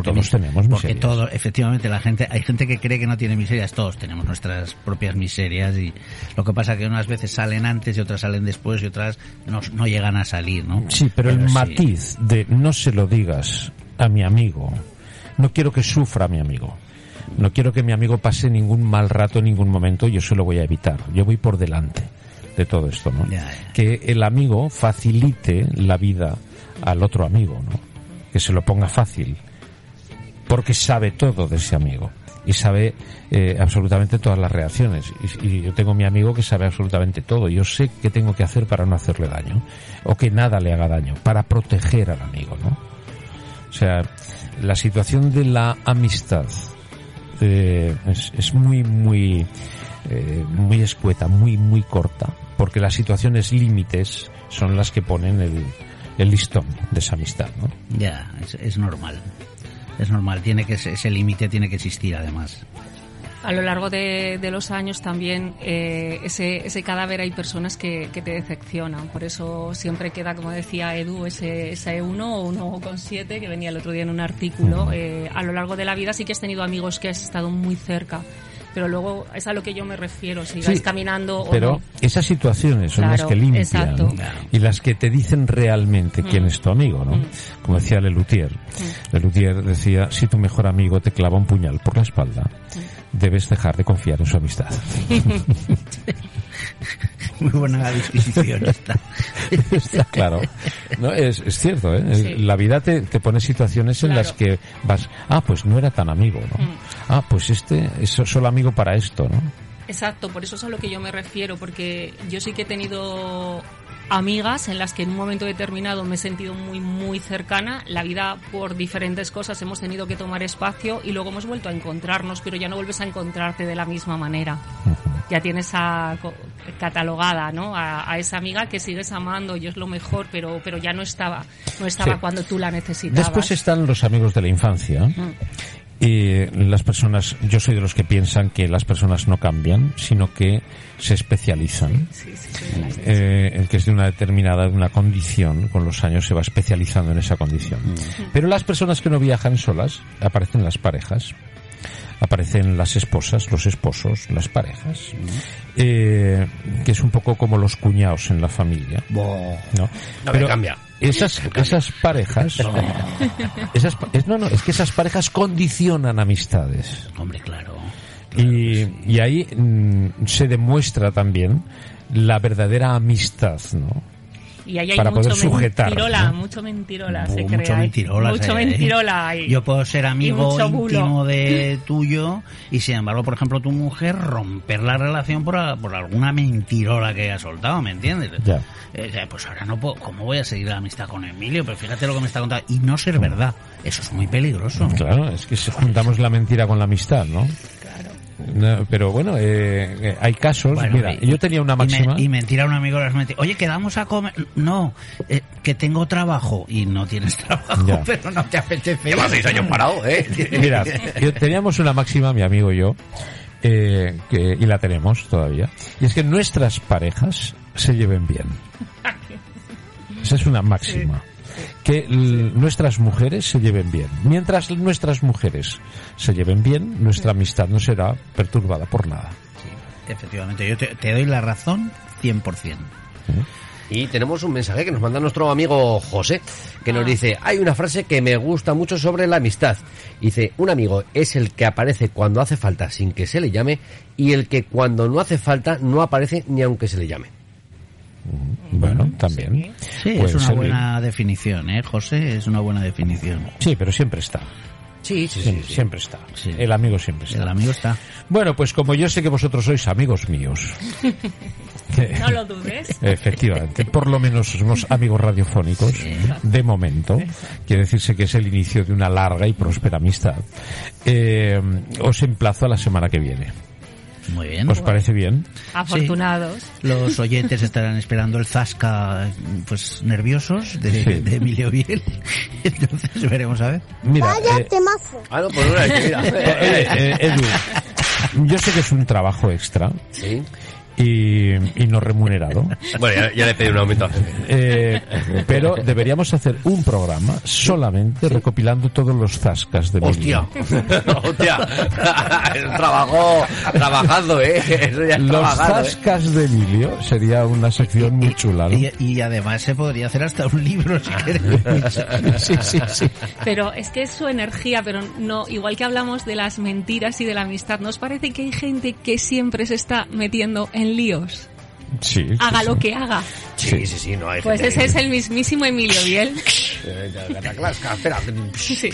Todos tenemos Porque miserias. todo, efectivamente, la gente, hay gente que cree que no tiene miserias, todos tenemos nuestras propias miserias y lo que pasa que unas veces salen antes y otras salen después y otras no, no llegan a salir, ¿no? Sí, pero, el matiz de no se lo digas a mi amigo, no quiero que sufra mi amigo, no quiero que mi amigo pase ningún mal rato en ningún momento, yo se lo voy a evitar, yo voy por delante de todo esto, ¿no? Que el amigo facilite la vida al otro amigo, ¿no? Que se lo ponga fácil, porque sabe todo de ese amigo y sabe eh, absolutamente todas las reacciones. Y, y yo tengo mi amigo que sabe absolutamente todo. Yo sé qué tengo que hacer para no hacerle daño o que nada le haga daño, para proteger al amigo, ¿no? O sea, la situación de la amistad eh, es, es muy, muy, eh, muy escueta, muy, muy corta, porque las situaciones límites son las que ponen el, el listón de esa amistad, ¿no? Ya, es, es normal. Es normal, tiene que ese límite tiene que existir además. A lo largo de, de los años también eh, ese, ese cadáver hay personas que, que te decepcionan. Por eso siempre queda, como decía Edu, ese, ese 1 o 1,7 que venía el otro día en un artículo. Eh, a lo largo de la vida sí que has tenido amigos que has estado muy cerca. Pero luego es a lo que yo me refiero, si vas Sí, caminando o Pero no. esas situaciones son las Claro, que limpian exacto. ¿no? y las que te dicen realmente quién Mm. es tu amigo, ¿no? Mm. Como decía Lelutier. Lelutier decía, si tu mejor amigo te clava un puñal por la espalda, debes dejar de confiar en su amistad. Muy buena la disquisición esta. Está claro. No, es, es cierto, ¿eh? Sí. La vida te, te pone situaciones en Claro. las que vas, ah, pues no era tan amigo, ¿no? Mm. Ah, pues este es solo amigo para esto, ¿no? Exacto, por eso es a lo que yo me refiero, porque yo sí que he tenido amigas en las que en un momento determinado me he sentido muy, muy cercana. La vida, por diferentes cosas, hemos tenido que tomar espacio y luego hemos vuelto a encontrarnos, pero ya no vuelves a encontrarte de la misma manera. Ya tienes a, catalogada, ¿no? A, a esa amiga que sigues amando y es lo mejor, pero, pero ya no estaba, no estaba Sí. cuando tú la necesitabas. Después están los amigos de la infancia. Mm. Y las personas, yo soy de los que piensan que las personas no cambian, sino que se especializan. Eh, el que es de una determinada, de una condición, con los años se va especializando en esa condición. Pero las personas que no viajan solas, aparecen las parejas, aparecen las esposas, los esposos, las parejas, eh, que es un poco como los cuñados en la familia. ¿no? No me cambia. Esas, esas parejas, esas, no, no, es que esas parejas condicionan amistades. Hombre, claro. Y, y ahí mm, se demuestra también la verdadera amistad, ¿no? Y ahí hay Para mucho poder sujetar, mentirola, ¿no? mucho mentirola se Bu- crea mucho ahí. mentirola. Mucho mentirola ahí. Yo puedo ser amigo íntimo de tuyo y sin embargo, por ejemplo, tu mujer romper la relación por, por alguna mentirola que haya soltado, ¿me entiendes? Ya. Eh, eh, pues ahora no puedo, ¿cómo voy a seguir la amistad con Emilio? Pero fíjate lo que me está contando. Y no ser verdad. Eso es muy peligroso. Claro, es que se- juntamos la mentira con la amistad, ¿no? No, pero bueno, eh, eh, hay casos. Bueno, mira, y- yo tenía una y me- máxima. Y, mentir a un amigo Oye, quedamos a comer. No, eh, que tengo trabajo. Y no tienes trabajo, Ya. pero no te apetece. Lleva seis años parado, ¿eh? Mira, yo- teníamos una máxima, mi amigo y yo, eh, que, y la tenemos todavía, y es que nuestras parejas se lleven bien. Esa es una máxima. Que nuestras mujeres se lleven bien. Mientras nuestras mujeres se lleven bien, nuestra amistad no será perturbada por nada. Efectivamente, yo te, te doy la razón 100%. Y tenemos un mensaje que nos manda nuestro amigo José, que nos dice, hay una frase que me gusta mucho sobre la amistad. Dice, un amigo es el que aparece cuando hace falta sin que se le llame y el que cuando no hace falta no aparece ni aunque se le llame. Bueno, también. Sí, es una buena definición, ¿eh, José? Es una buena definición. Sí, pero siempre está. Sí, sí, Siempre, siempre está. Sí. El amigo siempre está. El amigo está. Bueno, pues como yo sé que vosotros sois amigos míos. No lo dudes. Efectivamente, por lo menos somos amigos radiofónicos, de momento. Quiere decirse que es el inicio de una larga y próspera amistad. Eh, os emplazo a la semana que viene. Muy bien. ¿Os parece bien? Afortunados. Los oyentes estarán esperando el zasca, pues nerviosos de, Sí. de Emilio Biel. Entonces veremos a ver. Mira, eh, Ah, no, pues una, mira. eh, eh, Edu, yo sé que es un trabajo extra Sí. Y, y no remunerado. Bueno, ya, ya le pedí un aumento. Eh, pero deberíamos hacer un programa solamente recopilando todos los zascas de Hostia, hostia, trabajó trabajando, ¿eh? Eso ya es Los ¿eh? zascas de Emilio sería una sección muy chula, ¿no? Y, y además se podría hacer hasta un libro si quieres. Sí, sí, sí. Pero es que es su energía, pero no, igual que hablamos de las mentiras y de la amistad, ¿nos parece que hay gente que siempre se está metiendo en líos? Sí, Haga sí. lo que haga. Sí, sí, sí, no hay Pues ese es el mismísimo Emilio Biel. Espera. Sí.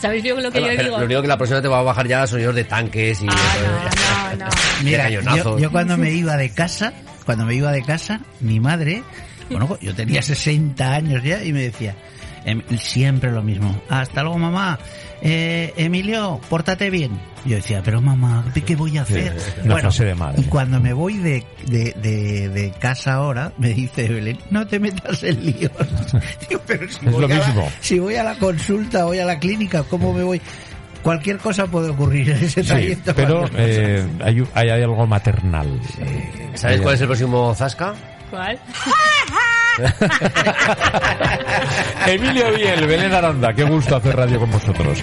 ¿Sabéis lo que yo Espera, digo? Lo único que la próxima te va a bajar ya sonidos de tanques y... Ah, no, no, no. Mira, de yo, yo cuando me iba de casa, cuando me iba de casa, mi madre, bueno, yo tenía 60 años ya y me decía, em, siempre lo mismo, hasta luego mamá, eh, Emilio, pórtate bien. Yo decía, pero mamá, ¿qué- ¿qué voy a hacer? Una frase de madre. Y cuando me voy de, de, de, de casa ahora, me dice Belén, no te metas en líos. Digo, pero si Es voy lo a la- mismo. si voy a la consulta, voy a la clínica, ¿cómo me voy? Cualquier cosa puede ocurrir en ese Sí, trayecto. pero eh, hay, hay algo maternal. ¿Sabes cuál es el próximo Zasca? ¿Cuál? Emilio Biel, Belén Aranda, qué gusto hacer radio con vosotros.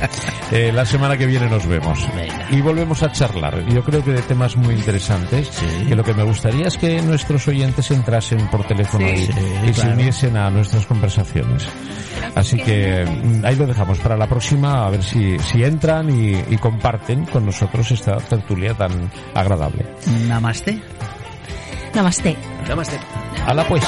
Eh, la semana que viene nos vemos. Venga. Y volvemos a charlar. Yo creo que de temas muy interesantes. Que lo que me gustaría es que nuestros oyentes entrasen por teléfono Sí. y, Sí, y se uniesen a nuestras conversaciones. Así que mm, ahí lo dejamos para la próxima, a ver si, si entran y, y comparten con nosotros esta tertulia tan agradable. Namaste. Namaste. Namaste. Hala pues.